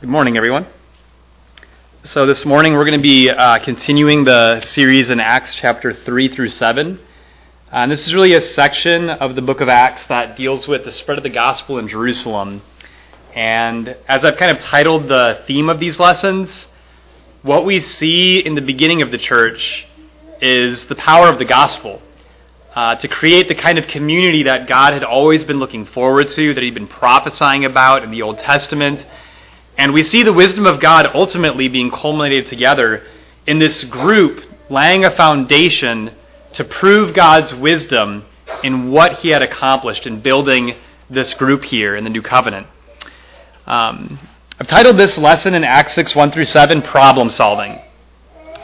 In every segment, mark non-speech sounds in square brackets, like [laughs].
Good morning, everyone. So, this morning we're going to be uh, continuing the series in Acts chapter 3 through 7. Uh, and this is really a section of the book of Acts that deals with the spread of the gospel in Jerusalem. And as I've kind of titled the theme of these lessons, what we see in the beginning of the church is the power of the gospel. Uh, to create the kind of community that God had always been looking forward to, that He'd been prophesying about in the Old Testament, and we see the wisdom of God ultimately being culminated together in this group laying a foundation to prove God's wisdom in what he had accomplished in building this group here in the New Covenant. Um, I've titled this lesson in Acts 6 1 through 7 Problem Solving.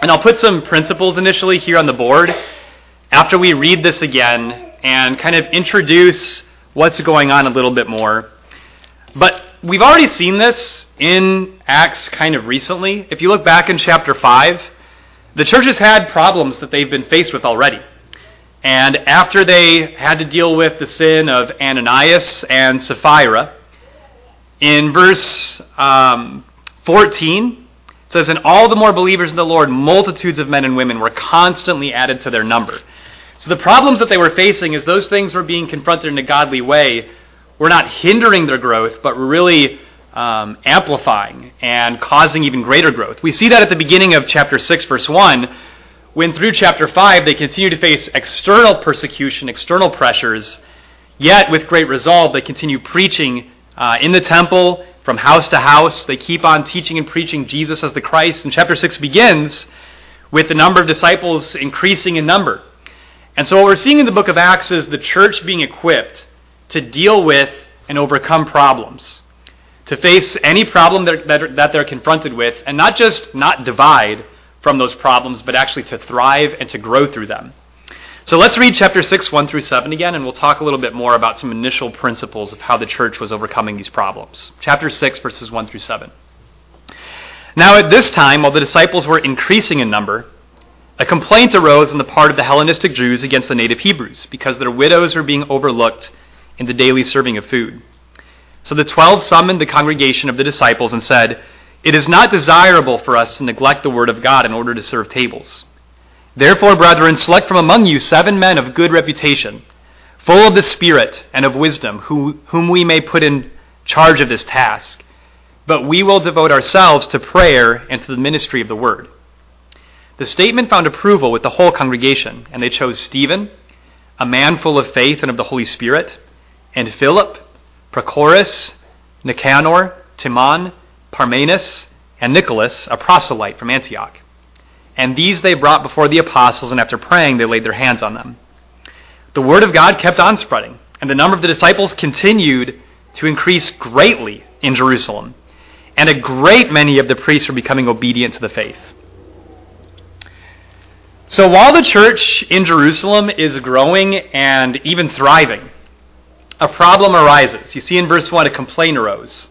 And I'll put some principles initially here on the board after we read this again and kind of introduce what's going on a little bit more. But we've already seen this in Acts kind of recently. If you look back in chapter 5, the church has had problems that they've been faced with already. And after they had to deal with the sin of Ananias and Sapphira, in verse um, 14, it says, And all the more believers in the Lord, multitudes of men and women were constantly added to their number. So the problems that they were facing as those things were being confronted in a godly way were not hindering their growth, but really um, amplifying and causing even greater growth. We see that at the beginning of chapter 6, verse 1, when through chapter 5 they continue to face external persecution, external pressures, yet with great resolve they continue preaching uh, in the temple, from house to house. They keep on teaching and preaching Jesus as the Christ. And chapter 6 begins with the number of disciples increasing in number. And so what we're seeing in the book of Acts is the church being equipped to deal with and overcome problems, to face any problem that, that, that they're confronted with, and not just not divide from those problems, but actually to thrive and to grow through them. So let's read chapter 6, 1 through 7 again, and we'll talk a little bit more about some initial principles of how the church was overcoming these problems. Chapter 6, verses 1 through 7. Now, at this time, while the disciples were increasing in number, a complaint arose on the part of the Hellenistic Jews against the native Hebrews, because their widows were being overlooked in the daily serving of food. So the twelve summoned the congregation of the disciples and said, It is not desirable for us to neglect the word of God in order to serve tables. Therefore, brethren, select from among you seven men of good reputation, full of the Spirit and of wisdom, who, whom we may put in charge of this task. But we will devote ourselves to prayer and to the ministry of the word. The statement found approval with the whole congregation, and they chose Stephen, a man full of faith and of the Holy Spirit and Philip, Prochorus, Nicanor, Timon, Parmenas, and Nicholas, a proselyte from Antioch. And these they brought before the apostles, and after praying, they laid their hands on them. The word of God kept on spreading, and the number of the disciples continued to increase greatly in Jerusalem. And a great many of the priests were becoming obedient to the faith. So while the church in Jerusalem is growing and even thriving, a problem arises. You see in verse 1, a complaint arose.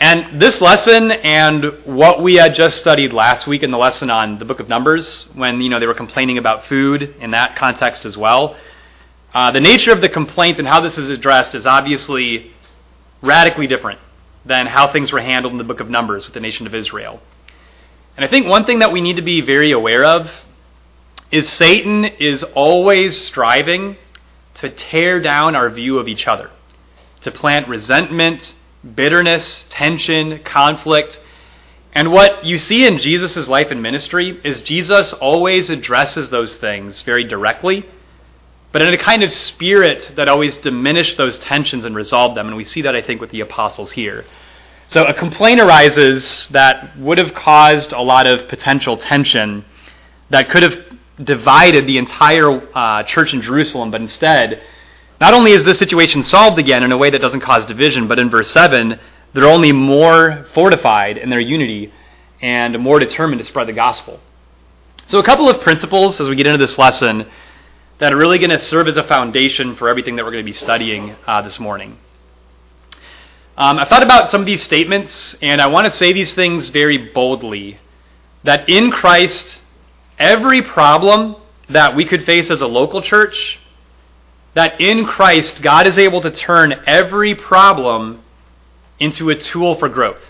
And this lesson and what we had just studied last week in the lesson on the book of Numbers, when you know they were complaining about food in that context as well, uh, the nature of the complaint and how this is addressed is obviously radically different than how things were handled in the book of Numbers with the nation of Israel. And I think one thing that we need to be very aware of is Satan is always striving to tear down our view of each other, to plant resentment, bitterness, tension, conflict. And what you see in Jesus' life and ministry is Jesus always addresses those things very directly, but in a kind of spirit that always diminished those tensions and resolved them. And we see that, I think, with the apostles here. So a complaint arises that would have caused a lot of potential tension that could have divided the entire uh, church in Jerusalem, but instead, not only is this situation solved again in a way that doesn't cause division, but in verse 7, they're only more fortified in their unity and more determined to spread the gospel. So, a couple of principles as we get into this lesson that are really going to serve as a foundation for everything that we're going to be studying uh, this morning. Um, I've thought about some of these statements, and I want to say these things very boldly that in Christ, every problem that we could face as a local church, that in Christ, God is able to turn every problem into a tool for growth.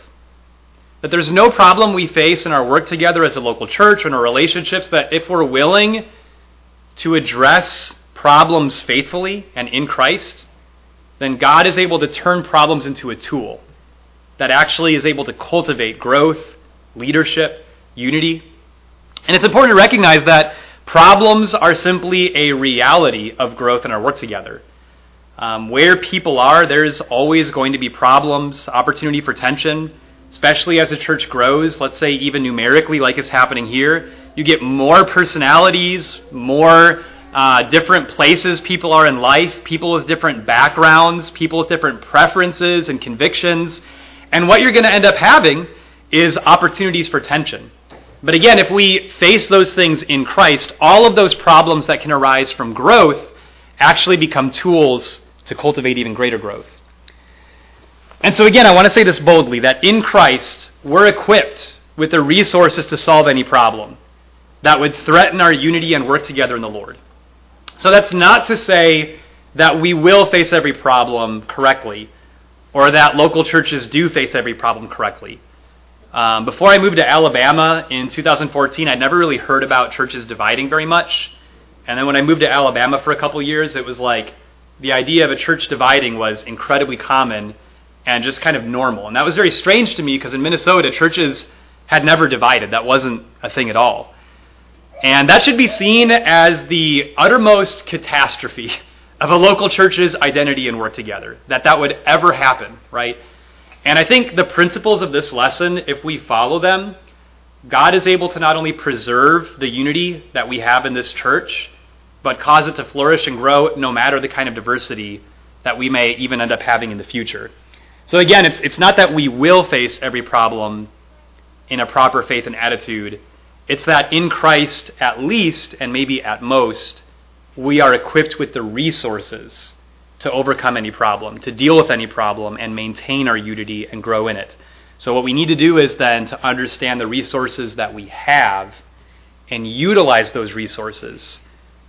That there's no problem we face in our work together as a local church or in our relationships that if we're willing to address problems faithfully and in Christ, then God is able to turn problems into a tool that actually is able to cultivate growth, leadership, unity. And it's important to recognize that problems are simply a reality of growth in our work together. Um, where people are, there's always going to be problems, opportunity for tension, especially as a church grows. Let's say, even numerically, like is happening here. You get more personalities, more uh, different places people are in life, people with different backgrounds, people with different preferences and convictions. And what you're going to end up having is opportunities for tension. But again, if we face those things in Christ, all of those problems that can arise from growth actually become tools to cultivate even greater growth. And so, again, I want to say this boldly that in Christ, we're equipped with the resources to solve any problem that would threaten our unity and work together in the Lord. So, that's not to say that we will face every problem correctly or that local churches do face every problem correctly. Um, before I moved to Alabama in 2014, I'd never really heard about churches dividing very much. And then when I moved to Alabama for a couple years, it was like the idea of a church dividing was incredibly common and just kind of normal. And that was very strange to me because in Minnesota, churches had never divided. That wasn't a thing at all. And that should be seen as the uttermost catastrophe [laughs] of a local church's identity and work together, that that would ever happen, right? And I think the principles of this lesson, if we follow them, God is able to not only preserve the unity that we have in this church, but cause it to flourish and grow no matter the kind of diversity that we may even end up having in the future. So again, it's, it's not that we will face every problem in a proper faith and attitude. It's that in Christ, at least, and maybe at most, we are equipped with the resources to overcome any problem, to deal with any problem, and maintain our unity and grow in it. So, what we need to do is then to understand the resources that we have and utilize those resources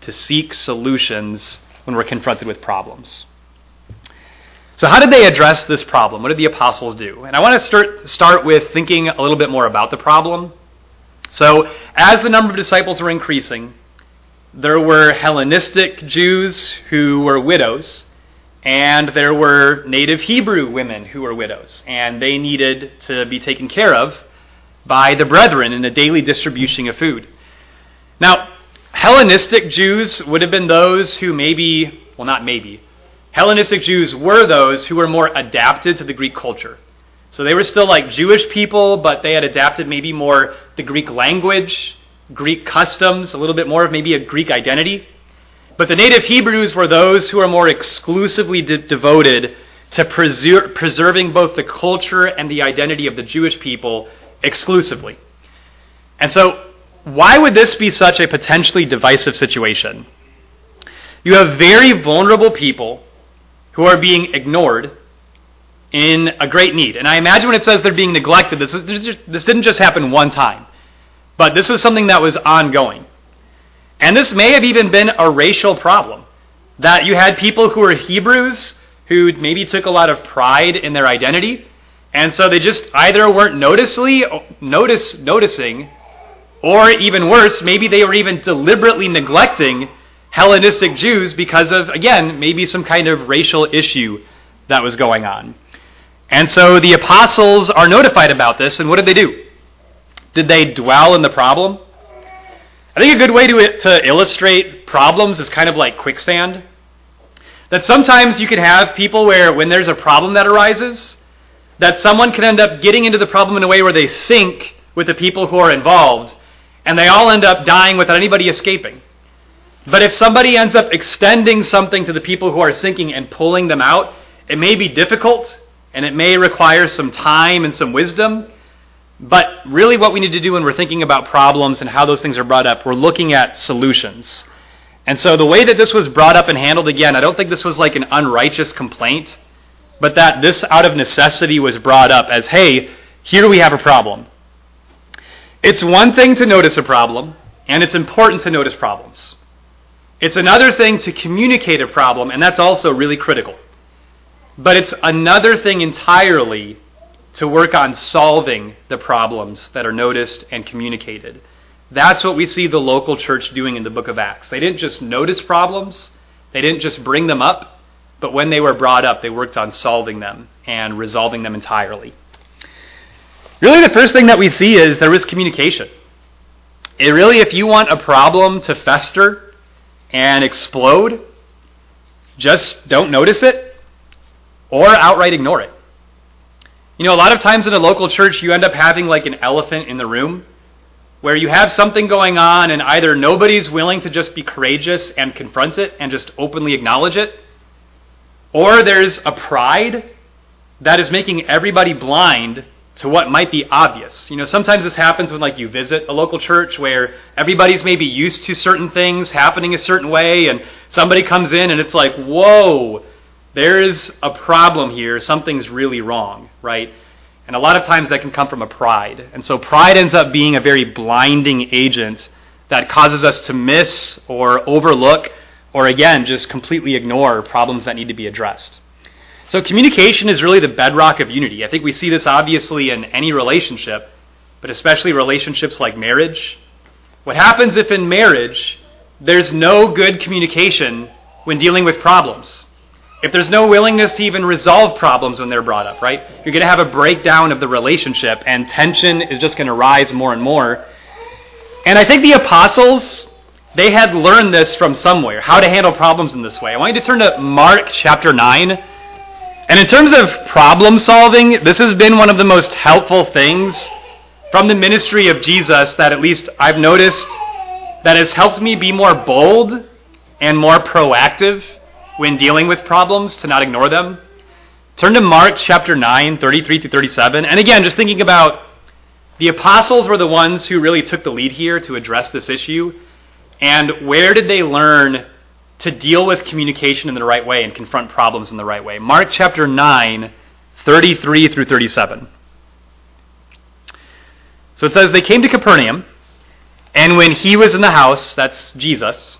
to seek solutions when we're confronted with problems. So, how did they address this problem? What did the apostles do? And I want to start, start with thinking a little bit more about the problem. So, as the number of disciples were increasing, there were Hellenistic Jews who were widows and there were native Hebrew women who were widows, and they needed to be taken care of by the brethren in the daily distribution of food. Now, Hellenistic Jews would have been those who maybe, well, not maybe, Hellenistic Jews were those who were more adapted to the Greek culture. So they were still like Jewish people, but they had adapted maybe more the Greek language, Greek customs, a little bit more of maybe a Greek identity. But the native Hebrews were those who are more exclusively de- devoted to preser- preserving both the culture and the identity of the Jewish people exclusively. And so, why would this be such a potentially divisive situation? You have very vulnerable people who are being ignored in a great need. And I imagine when it says they're being neglected, this, this didn't just happen one time, but this was something that was ongoing. And this may have even been a racial problem. That you had people who were Hebrews who maybe took a lot of pride in their identity, and so they just either weren't noticeably notice noticing, or even worse, maybe they were even deliberately neglecting Hellenistic Jews because of again maybe some kind of racial issue that was going on. And so the apostles are notified about this, and what did they do? Did they dwell in the problem? I think a good way to, to illustrate problems is kind of like quicksand. That sometimes you can have people where, when there's a problem that arises, that someone can end up getting into the problem in a way where they sink with the people who are involved, and they all end up dying without anybody escaping. But if somebody ends up extending something to the people who are sinking and pulling them out, it may be difficult, and it may require some time and some wisdom. But really, what we need to do when we're thinking about problems and how those things are brought up, we're looking at solutions. And so, the way that this was brought up and handled, again, I don't think this was like an unrighteous complaint, but that this out of necessity was brought up as, hey, here we have a problem. It's one thing to notice a problem, and it's important to notice problems. It's another thing to communicate a problem, and that's also really critical. But it's another thing entirely to work on solving the problems that are noticed and communicated. That's what we see the local church doing in the book of Acts. They didn't just notice problems, they didn't just bring them up, but when they were brought up, they worked on solving them and resolving them entirely. Really, the first thing that we see is there was communication. It really, if you want a problem to fester and explode, just don't notice it or outright ignore it. You know, a lot of times in a local church, you end up having like an elephant in the room where you have something going on and either nobody's willing to just be courageous and confront it and just openly acknowledge it, or there's a pride that is making everybody blind to what might be obvious. You know, sometimes this happens when like you visit a local church where everybody's maybe used to certain things happening a certain way and somebody comes in and it's like, "Whoa, there's a problem here. Something's really wrong," right? And a lot of times that can come from a pride. And so pride ends up being a very blinding agent that causes us to miss or overlook or again just completely ignore problems that need to be addressed. So communication is really the bedrock of unity. I think we see this obviously in any relationship, but especially relationships like marriage. What happens if in marriage there's no good communication when dealing with problems? If there's no willingness to even resolve problems when they're brought up, right? You're going to have a breakdown of the relationship and tension is just going to rise more and more. And I think the apostles, they had learned this from somewhere, how to handle problems in this way. I want you to turn to Mark chapter 9. And in terms of problem solving, this has been one of the most helpful things from the ministry of Jesus that at least I've noticed that has helped me be more bold and more proactive when dealing with problems to not ignore them. Turn to Mark chapter 9, 33 to 37. And again, just thinking about the apostles were the ones who really took the lead here to address this issue. And where did they learn to deal with communication in the right way and confront problems in the right way. Mark chapter 9, 33 through 37. So it says, They came to Capernaum, and when he was in the house, that's Jesus,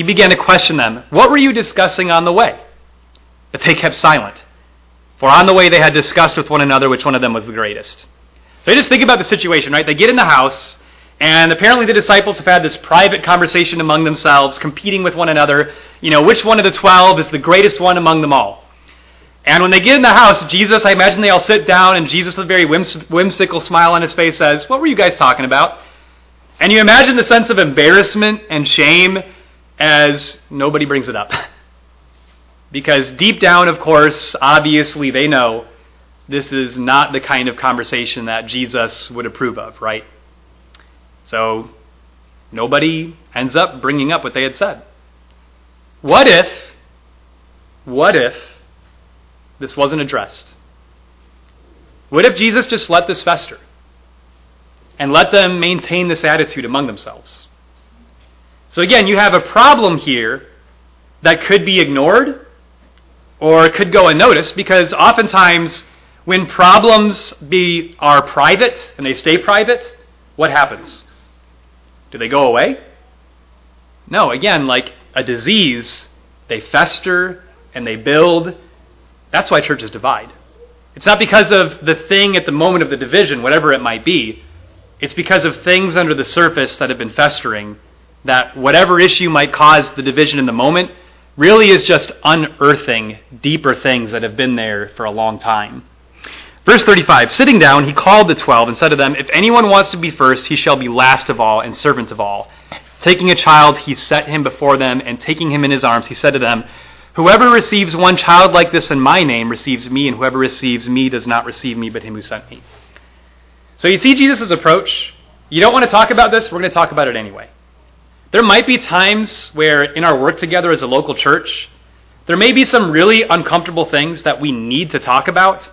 he began to question them, What were you discussing on the way? But they kept silent. For on the way they had discussed with one another which one of them was the greatest. So you just think about the situation, right? They get in the house, and apparently the disciples have had this private conversation among themselves, competing with one another. You know, which one of the twelve is the greatest one among them all? And when they get in the house, Jesus, I imagine they all sit down, and Jesus, with a very whimsical smile on his face, says, What were you guys talking about? And you imagine the sense of embarrassment and shame as nobody brings it up. [laughs] because deep down, of course, obviously they know this is not the kind of conversation that Jesus would approve of, right? So nobody ends up bringing up what they had said. What if, what if this wasn't addressed? What if Jesus just let this fester and let them maintain this attitude among themselves? So again, you have a problem here that could be ignored or could go unnoticed because oftentimes when problems be are private and they stay private, what happens? Do they go away? No, again, like a disease, they fester and they build. That's why churches divide. It's not because of the thing at the moment of the division, whatever it might be. It's because of things under the surface that have been festering that whatever issue might cause the division in the moment really is just unearthing deeper things that have been there for a long time. Verse 35 Sitting down, he called the twelve and said to them, If anyone wants to be first, he shall be last of all and servant of all. Taking a child, he set him before them, and taking him in his arms, he said to them, Whoever receives one child like this in my name receives me, and whoever receives me does not receive me, but him who sent me. So you see Jesus' approach. You don't want to talk about this, we're going to talk about it anyway. There might be times where, in our work together as a local church, there may be some really uncomfortable things that we need to talk about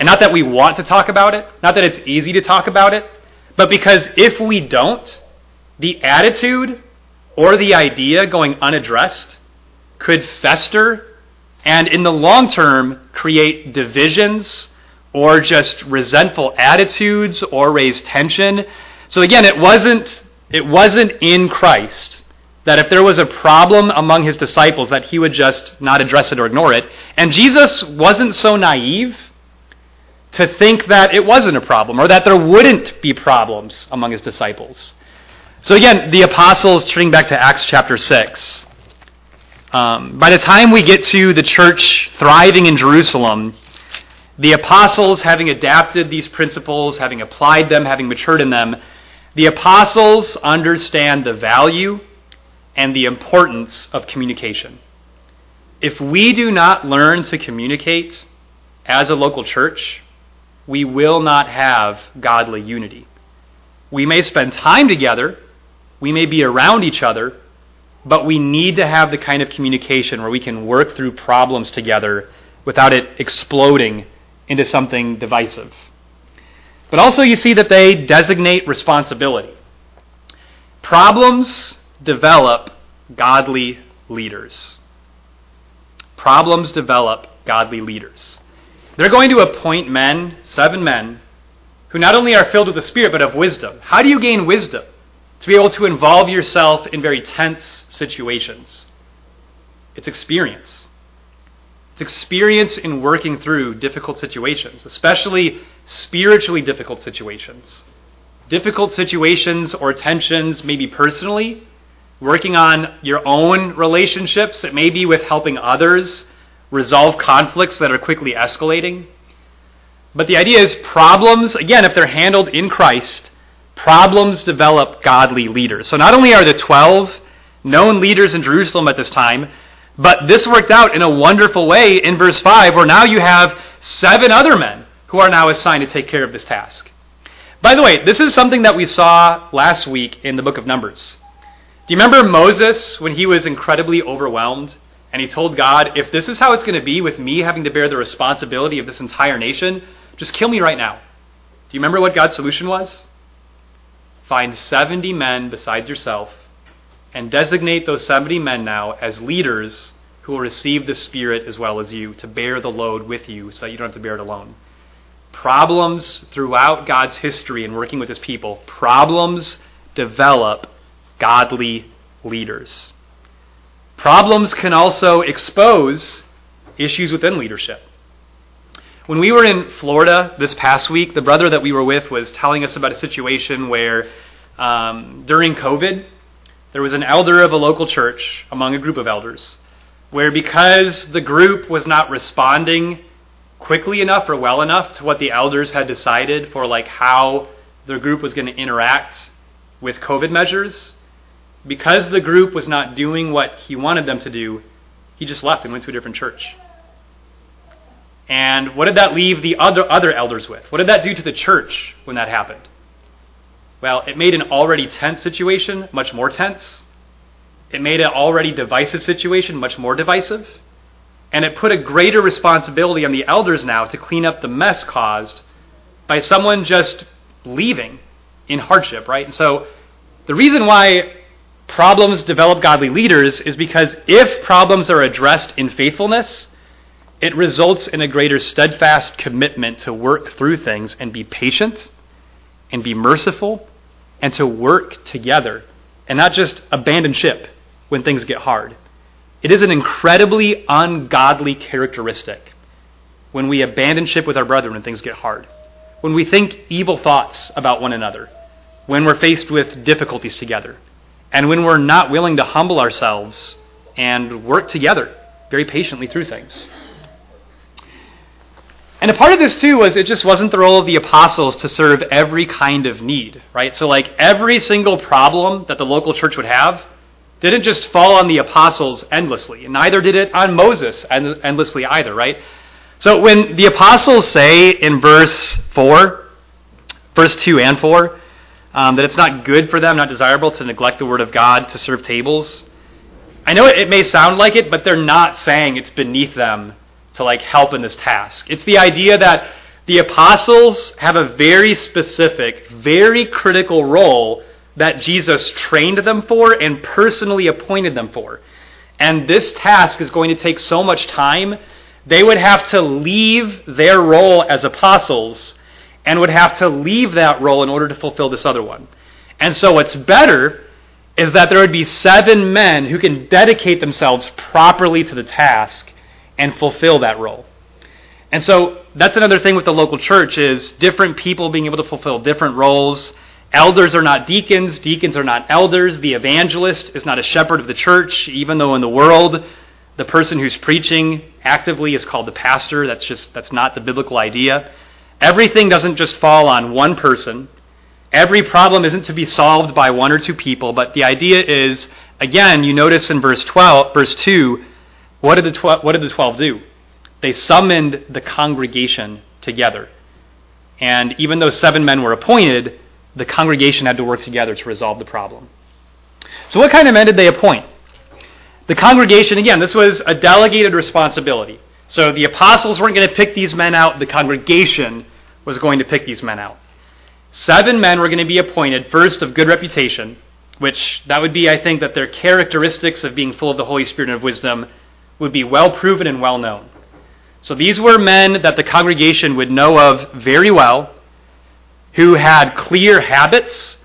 and not that we want to talk about it, not that it's easy to talk about it, but because if we don't, the attitude or the idea going unaddressed could fester and in the long term create divisions or just resentful attitudes or raise tension. So again, it wasn't it wasn't in Christ that if there was a problem among his disciples that he would just not address it or ignore it. And Jesus wasn't so naive to think that it wasn't a problem or that there wouldn't be problems among his disciples. So again, the apostles, turning back to Acts chapter 6, um, by the time we get to the church thriving in Jerusalem, the apostles, having adapted these principles, having applied them, having matured in them, the apostles understand the value and the importance of communication. If we do not learn to communicate as a local church, we will not have godly unity. We may spend time together, we may be around each other, but we need to have the kind of communication where we can work through problems together without it exploding into something divisive. But also, you see that they designate responsibility. Problems develop godly leaders. Problems develop godly leaders. They're going to appoint men, seven men, who not only are filled with the Spirit, but of wisdom. How do you gain wisdom? To be able to involve yourself in very tense situations. It's experience. It's experience in working through difficult situations, especially spiritually difficult situations. Difficult situations or tensions, maybe personally, working on your own relationships, it may be with helping others resolve conflicts that are quickly escalating. But the idea is problems, again, if they're handled in Christ, problems develop godly leaders. So not only are the 12 known leaders in Jerusalem at this time, but this worked out in a wonderful way in verse 5, where now you have seven other men who are now assigned to take care of this task. By the way, this is something that we saw last week in the book of Numbers. Do you remember Moses when he was incredibly overwhelmed and he told God, if this is how it's going to be with me having to bear the responsibility of this entire nation, just kill me right now? Do you remember what God's solution was? Find 70 men besides yourself and designate those 70 men now as leaders who will receive the Spirit as well as you to bear the load with you so that you don't have to bear it alone. Problems throughout God's history in working with his people, problems develop godly leaders. Problems can also expose issues within leadership. When we were in Florida this past week, the brother that we were with was telling us about a situation where um, during COVID, there was an elder of a local church among a group of elders where because the group was not responding quickly enough or well enough to what the elders had decided for like how the group was going to interact with COVID measures, because the group was not doing what he wanted them to do, he just left and went to a different church. And what did that leave the other, other elders with? What did that do to the church when that happened? Well, it made an already tense situation much more tense. It made an already divisive situation much more divisive. And it put a greater responsibility on the elders now to clean up the mess caused by someone just leaving in hardship, right? And so the reason why problems develop godly leaders is because if problems are addressed in faithfulness, it results in a greater steadfast commitment to work through things and be patient and be merciful and to work together and not just abandon ship when things get hard. It is an incredibly ungodly characteristic when we abandon ship with our brethren when things get hard, when we think evil thoughts about one another, when we're faced with difficulties together and when we're not willing to humble ourselves and work together very patiently through things. And a part of this too was it just wasn't the role of the apostles to serve every kind of need, right? So like every single problem that the local church would have didn't just fall on the apostles endlessly, and neither did it on Moses endlessly either, right? So when the apostles say in verse 4, verse 2 and 4, um, that it's not good for them, not desirable to neglect the word of God to serve tables. I know it, it may sound like it, but they're not saying it's beneath them to like help in this task. It's the idea that the apostles have a very specific, very critical role that Jesus trained them for and personally appointed them for. And this task is going to take so much time, they would have to leave their role as apostles and would have to leave that role in order to fulfill this other one. And so what's better is that there would be seven men who can dedicate themselves properly to the task and fulfill that role. And so that's another thing with the local church is different people being able to fulfill different roles. Elders are not deacons, deacons are not elders. The evangelist is not a shepherd of the church, even though in the world the person who's preaching actively is called the pastor. That's just that's not the biblical idea. Everything doesn't just fall on one person. Every problem isn't to be solved by one or two people, but the idea is again, you notice in verse 12, verse 2, what did the 12, what did the 12 do? They summoned the congregation together. And even though seven men were appointed, the congregation had to work together to resolve the problem. So, what kind of men did they appoint? The congregation, again, this was a delegated responsibility. So, the apostles weren't going to pick these men out, the congregation was going to pick these men out. Seven men were going to be appointed, first of good reputation, which that would be, I think, that their characteristics of being full of the Holy Spirit and of wisdom would be well proven and well known. So these were men that the congregation would know of very well, who had clear habits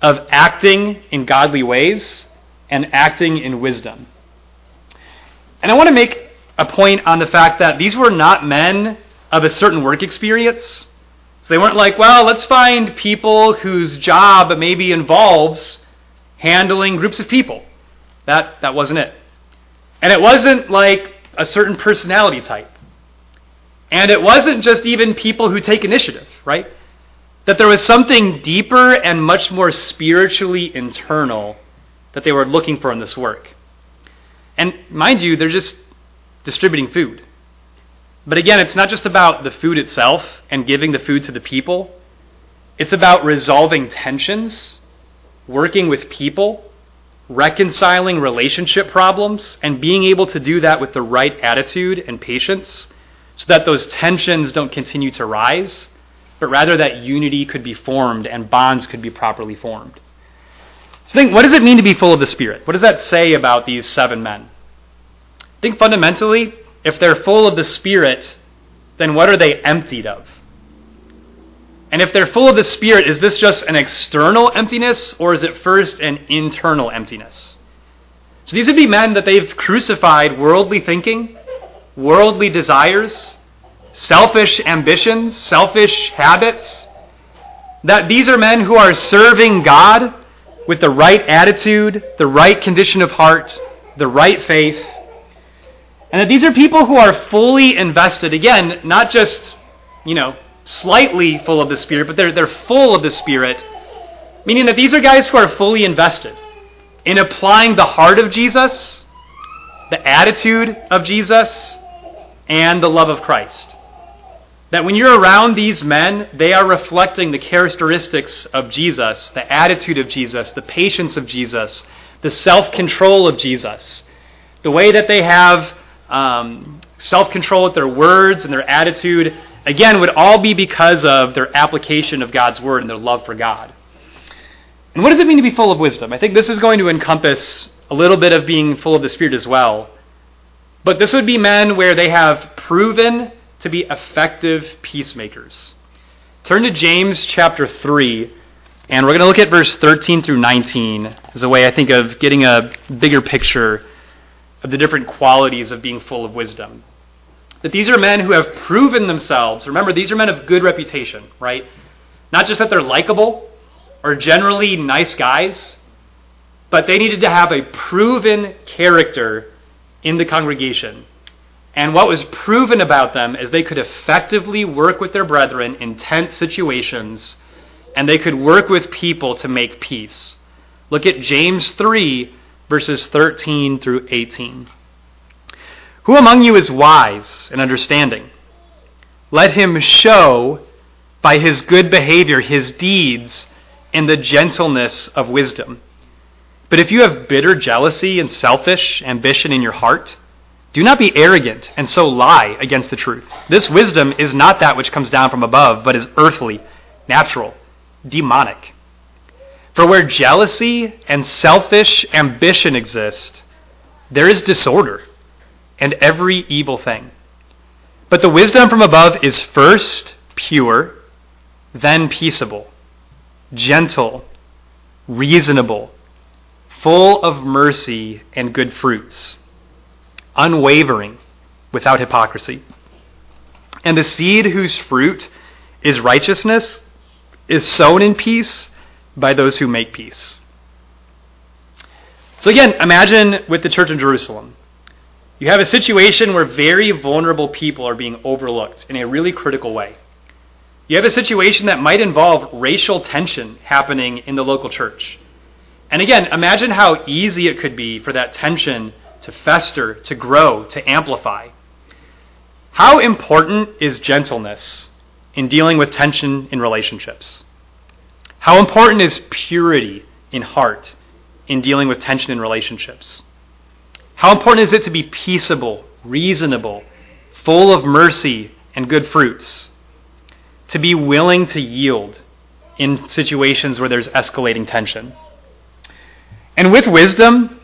of acting in godly ways and acting in wisdom. And I want to make a point on the fact that these were not men of a certain work experience. So they weren't like, well, let's find people whose job maybe involves handling groups of people. That, that wasn't it. And it wasn't like a certain personality type. And it wasn't just even people who take initiative, right? That there was something deeper and much more spiritually internal that they were looking for in this work. And mind you, they're just distributing food. But again, it's not just about the food itself and giving the food to the people. It's about resolving tensions, working with people, reconciling relationship problems, and being able to do that with the right attitude and patience so that those tensions don't continue to rise, but rather that unity could be formed and bonds could be properly formed. So think, what does it mean to be full of the Spirit? What does that say about these seven men? I think fundamentally, if they're full of the Spirit, then what are they emptied of? And if they're full of the Spirit, is this just an external emptiness, or is it first an internal emptiness? So these would be men that they've crucified worldly thinking, worldly desires, selfish ambitions, selfish habits. That these are men who are serving God with the right attitude, the right condition of heart, the right faith. And that these are people who are fully invested, again, not just, you know, slightly full of the Spirit, but they're, they're full of the Spirit. Meaning that these are guys who are fully invested in applying the heart of Jesus, the attitude of Jesus, and the love of Christ. That when you're around these men, they are reflecting the characteristics of Jesus, the attitude of Jesus, the patience of Jesus, the self control of Jesus, the way that they have um, self control with their words and their attitude, again, would all be because of their application of God's word and their love for God. And what does it mean to be full of wisdom? I think this is going to encompass a little bit of being full of the Spirit as well. But this would be men where they have proven to be effective peacemakers. Turn to James chapter 3, and we're going to look at verse 13 through 19 as a way, I think, of getting a bigger picture of the different qualities of being full of wisdom. That these are men who have proven themselves. Remember, these are men of good reputation, right? Not just that they're likable or generally nice guys, but they needed to have a proven character in the congregation. And what was proven about them is they could effectively work with their brethren in tense situations, and they could work with people to make peace. Look at James 3, verses 13 through 18. Who among you is wise and understanding? Let him show by his good behavior his deeds in the gentleness of wisdom. But if you have bitter jealousy and selfish ambition in your heart, do not be arrogant and so lie against the truth. This wisdom is not that which comes down from above, but is earthly, natural, demonic. For where jealousy and selfish ambition exist, there is disorder and every evil thing. But the wisdom from above is first pure, then peaceable, gentle, reasonable full of mercy and good fruits, unwavering, without hypocrisy. And the seed whose fruit is righteousness is sown in peace by those who make peace. So again, imagine with the church in Jerusalem. You have a situation where very vulnerable people are being overlooked in a really critical way. You have a situation that might involve racial tension happening in the local church. And again, imagine how easy it could be for that tension to fester, to grow, to amplify. How important is gentleness in dealing with tension in relationships? How important is purity in heart in dealing with tension in relationships? How important is it to be peaceable, reasonable, full of mercy and good fruits? To be willing to yield in situations where there's escalating tension. And with wisdom,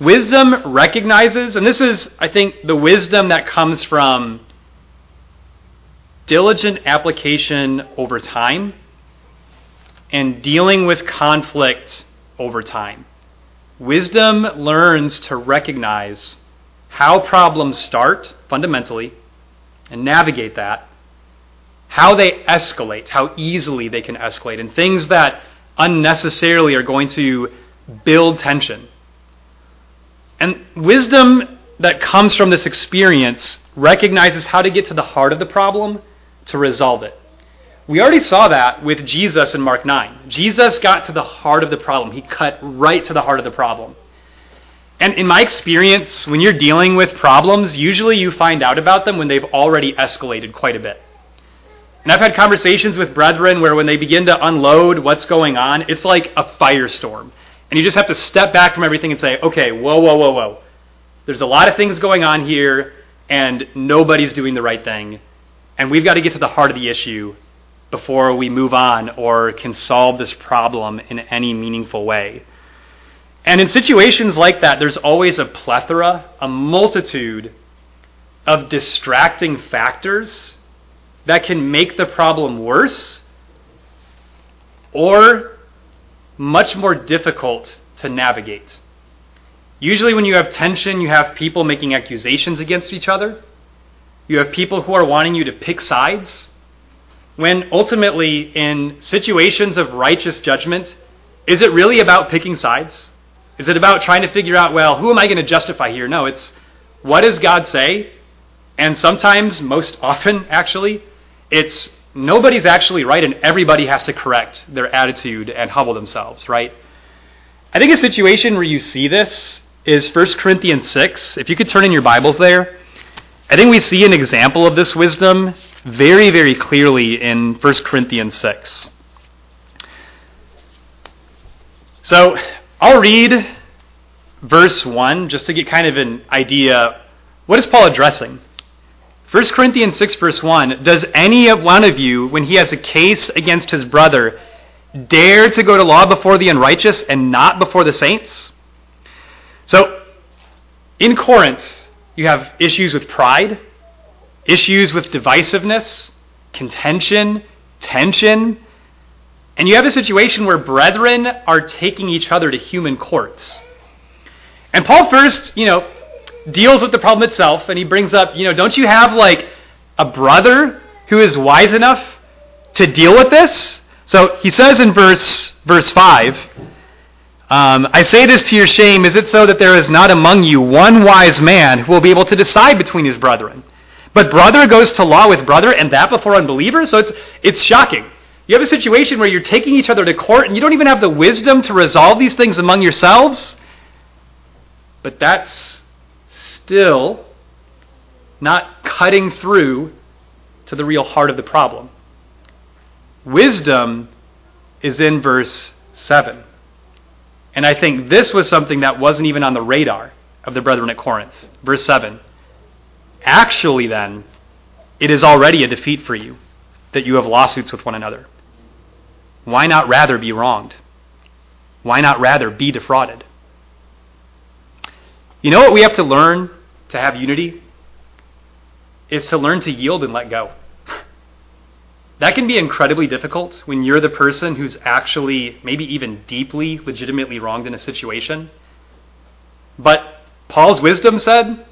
wisdom recognizes, and this is, I think, the wisdom that comes from diligent application over time and dealing with conflict over time. Wisdom learns to recognize how problems start fundamentally and navigate that, how they escalate, how easily they can escalate, and things that unnecessarily are going to build tension. And wisdom that comes from this experience recognizes how to get to the heart of the problem to resolve it. We already saw that with Jesus in Mark 9. Jesus got to the heart of the problem. He cut right to the heart of the problem. And in my experience, when you're dealing with problems, usually you find out about them when they've already escalated quite a bit. And I've had conversations with brethren where when they begin to unload what's going on, it's like a firestorm. And you just have to step back from everything and say, okay, whoa, whoa, whoa, whoa. There's a lot of things going on here, and nobody's doing the right thing. And we've got to get to the heart of the issue before we move on or can solve this problem in any meaningful way. And in situations like that, there's always a plethora, a multitude of distracting factors that can make the problem worse or much more difficult to navigate. Usually, when you have tension, you have people making accusations against each other. You have people who are wanting you to pick sides. When ultimately, in situations of righteous judgment, is it really about picking sides? Is it about trying to figure out, well, who am I going to justify here? No, it's what does God say? And sometimes, most [laughs] often, actually, it's nobody's actually right and everybody has to correct their attitude and humble themselves, right? I think a situation where you see this is 1 Corinthians 6. If you could turn in your Bibles there, I think we see an example of this wisdom very, very clearly in 1 Corinthians 6. So I'll read verse 1 just to get kind of an idea. What is Paul addressing? 1 Corinthians 6, verse 1 Does any one of you, when he has a case against his brother, dare to go to law before the unrighteous and not before the saints? So, in Corinth, you have issues with pride, issues with divisiveness, contention, tension, and you have a situation where brethren are taking each other to human courts. And Paul first, you know, deals with the problem itself and he brings up, you know, don't you have like a brother who is wise enough to deal with this? So he says in verse verse 5, um, I say this to your shame, is it so that there is not among you one wise man who will be able to decide between his brethren? But brother goes to law with brother, and that before unbelievers? So it's, it's shocking. You have a situation where you're taking each other to court, and you don't even have the wisdom to resolve these things among yourselves. But that's still not cutting through to the real heart of the problem. Wisdom is in verse 7. And I think this was something that wasn't even on the radar of the brethren at Corinth. Verse 7. Actually, then, it is already a defeat for you that you have lawsuits with one another. Why not rather be wronged? Why not rather be defrauded? You know what we have to learn to have unity? Is to learn to yield and let go. [laughs] That can be incredibly difficult when you're the person who's actually maybe even deeply, legitimately wronged in a situation. But Paul's wisdom said,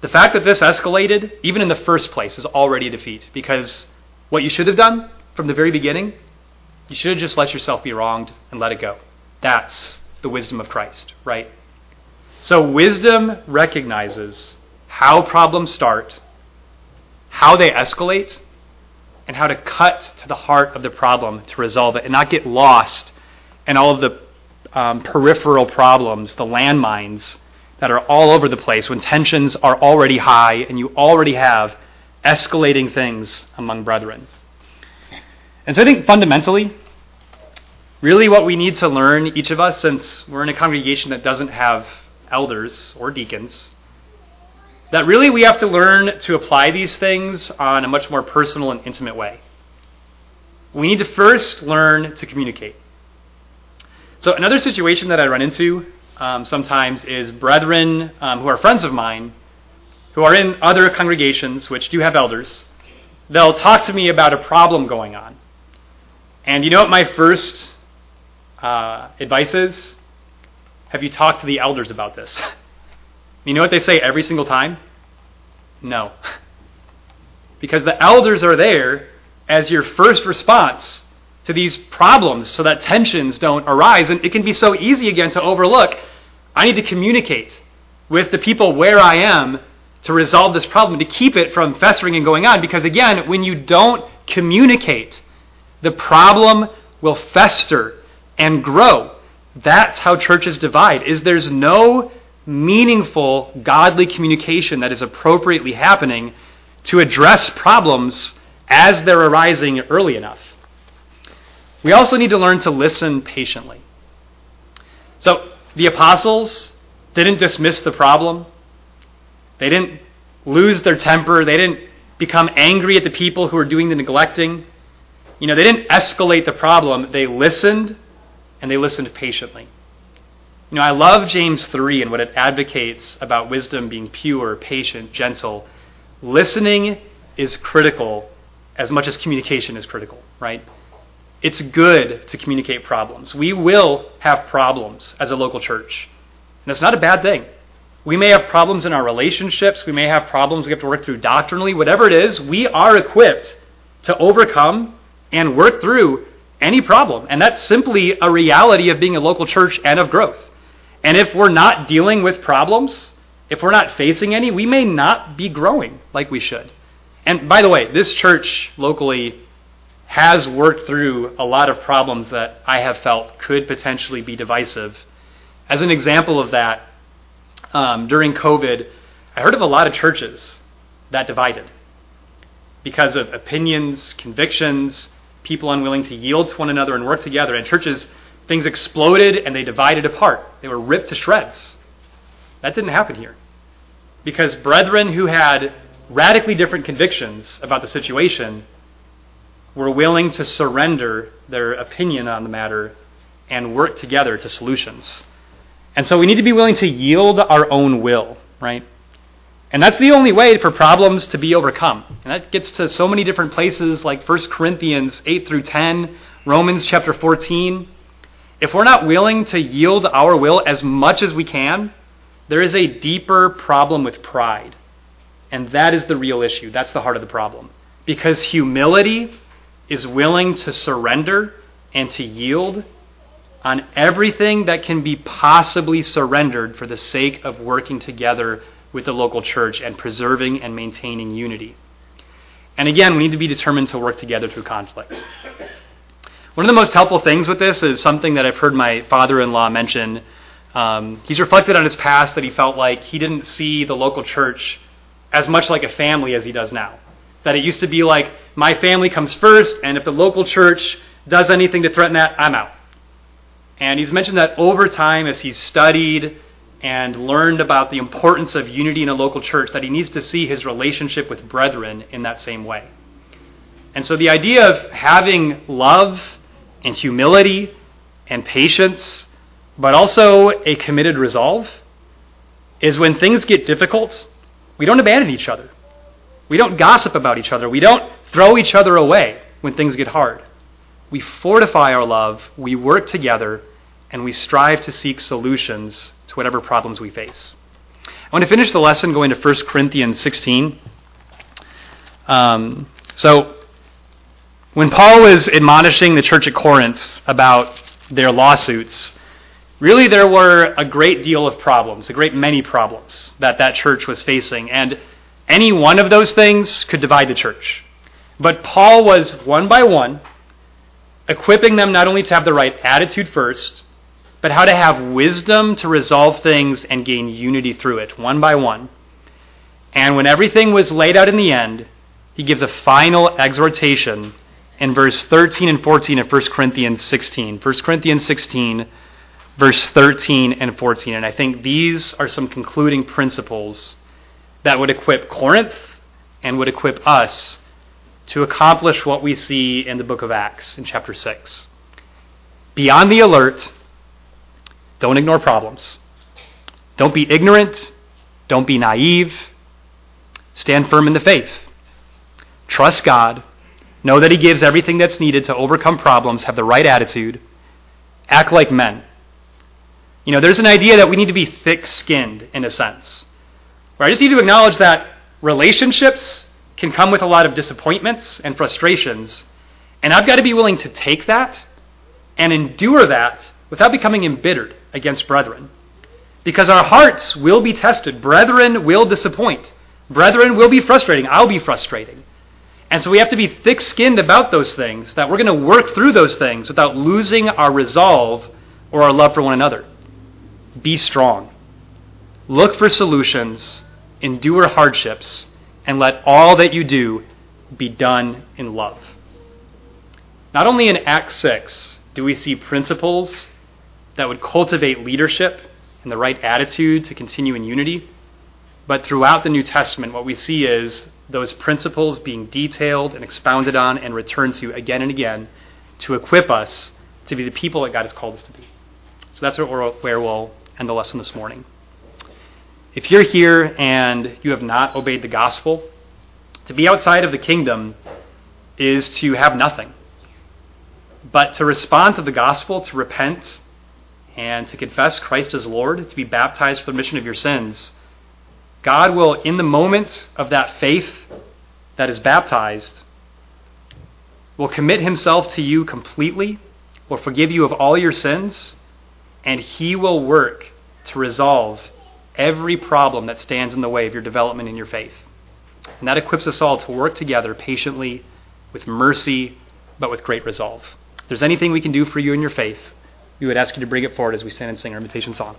The fact that this escalated, even in the first place, is already a defeat because what you should have done from the very beginning, you should have just let yourself be wronged and let it go. That's the wisdom of Christ, right? So, wisdom recognizes how problems start, how they escalate, and how to cut to the heart of the problem to resolve it and not get lost in all of the um, peripheral problems, the landmines that are all over the place when tensions are already high and you already have escalating things among brethren. And so I think fundamentally, really what we need to learn, each of us, since we're in a congregation that doesn't have elders or deacons, that really we have to learn to apply these things on a much more personal and intimate way. We need to first learn to communicate. So, another situation that I run into um, sometimes is brethren um, who are friends of mine who are in other congregations which do have elders. They'll talk to me about a problem going on. And you know what my first uh, advice is? Have you talked to the elders about this? [laughs] You know what they say every single time? No. [laughs] Because the elders are there as your first response to these problems so that tensions don't arise. And it can be so easy again to overlook. I need to communicate with the people where I am to resolve this problem, to keep it from festering and going on. Because again, when you don't communicate, the problem will fester and grow. That's how churches divide. Is there's no meaningful godly communication that is appropriately happening to address problems as they're arising early enough. We also need to learn to listen patiently. So, the apostles didn't dismiss the problem. They didn't lose their temper. They didn't become angry at the people who were doing the neglecting. You know, they didn't escalate the problem. They listened and they listened patiently. You know, I love James 3 and what it advocates about wisdom being pure, patient, gentle. Listening is critical as much as communication is critical, right? It's good to communicate problems. We will have problems as a local church. And it's not a bad thing. We may have problems in our relationships. We may have problems we have to work through doctrinally. Whatever it is, we are equipped to overcome and work through any problem. And that's simply a reality of being a local church and of growth. And if we're not dealing with problems, if we're not facing any, we may not be growing like we should. And by the way, this church locally has worked through a lot of problems that I have felt could potentially be divisive. As an example of that, um, during COVID, I heard of a lot of churches that divided because of opinions, convictions, people unwilling to yield to one another and work together, and churches things exploded and they divided apart. They were ripped to shreds. That didn't happen here. Because brethren who had radically different convictions about the situation were willing to surrender their opinion on the matter and work together to solutions. And so we need to be willing to yield our own will, right? And that's the only way for problems to be overcome. And that gets to so many different places like 1 Corinthians 8 through 10, Romans chapter 14. If we're not willing to yield our will as much as we can, there is a deeper problem with pride. And that is the real issue. That's the heart of the problem. Because humility is willing to surrender and to yield on everything that can be possibly surrendered for the sake of working together with the local church and preserving and maintaining unity. And again, we need to be determined to work together through conflict. One of the most helpful things with this is something that I've heard my father in law mention. Um, he's reflected on his past that he felt like he didn't see the local church as much like a family as he does now. That it used to be like, my family comes first, and if the local church does anything to threaten that, I'm out. And he's mentioned that over time, as he's studied and learned about the importance of unity in a local church, that he needs to see his relationship with brethren in that same way. And so the idea of having love and humility and patience, but also a committed resolve, is when things get difficult, we don't abandon each other. We don't gossip about each other. We don't throw each other away when things get hard. We fortify our love, we work together, and we strive to seek solutions to whatever problems we face. I want to finish the lesson going to 1 Corinthians 16. Um, so, when Paul was admonishing the church at Corinth about their lawsuits, really there were a great deal of problems, a great many problems that that church was facing. And any one of those things could divide the church. But Paul was one by one equipping them not only to have the right attitude first, but how to have wisdom to resolve things and gain unity through it, one by one. And when everything was laid out in the end, he gives a final exhortation in verse 13 and 14 of 1 Corinthians 16. 1 Corinthians 16, verse 13 and 14. And I think these are some concluding principles that would equip Corinth and would equip us to accomplish what we see in the book of Acts in chapter 6. Be on the alert. Don't ignore problems. Don't be ignorant. Don't be naive. Stand firm in the faith. Trust God. Know that He gives everything that's needed to overcome problems. Have the right attitude. Act like men. You know, there's an idea that we need to be thick skinned in a sense. Where I just need to acknowledge that relationships can come with a lot of disappointments and frustrations. And I've got to be willing to take that and endure that without becoming embittered against brethren. Because our hearts will be tested. Brethren will disappoint. Brethren will be frustrating. I'll be frustrating. And so we have to be thick skinned about those things, that we're going to work through those things without losing our resolve or our love for one another. Be strong. Look for solutions, endure hardships, and let all that you do be done in love. Not only in Acts 6 do we see principles that would cultivate leadership and the right attitude to continue in unity, but throughout the New Testament, what we see is those principles being detailed and expounded on and returned to again and again to equip us to be the people that God has called us to be. So that's where we'll end the lesson this morning. If you're here and you have not obeyed the gospel, to be outside of the kingdom is to have nothing. But to respond to the gospel, to repent, and to confess Christ as Lord, to be baptized for the remission of your sins, God will, in the moment of that faith that is baptized, will commit himself to you completely, will forgive you of all your sins, and he will work to resolve every problem that stands in the way of your development in your faith. And that equips us all to work together patiently, with mercy, but with great resolve. If there's anything we can do for you in your faith, we would ask you to bring it forward as we stand and sing our invitation song.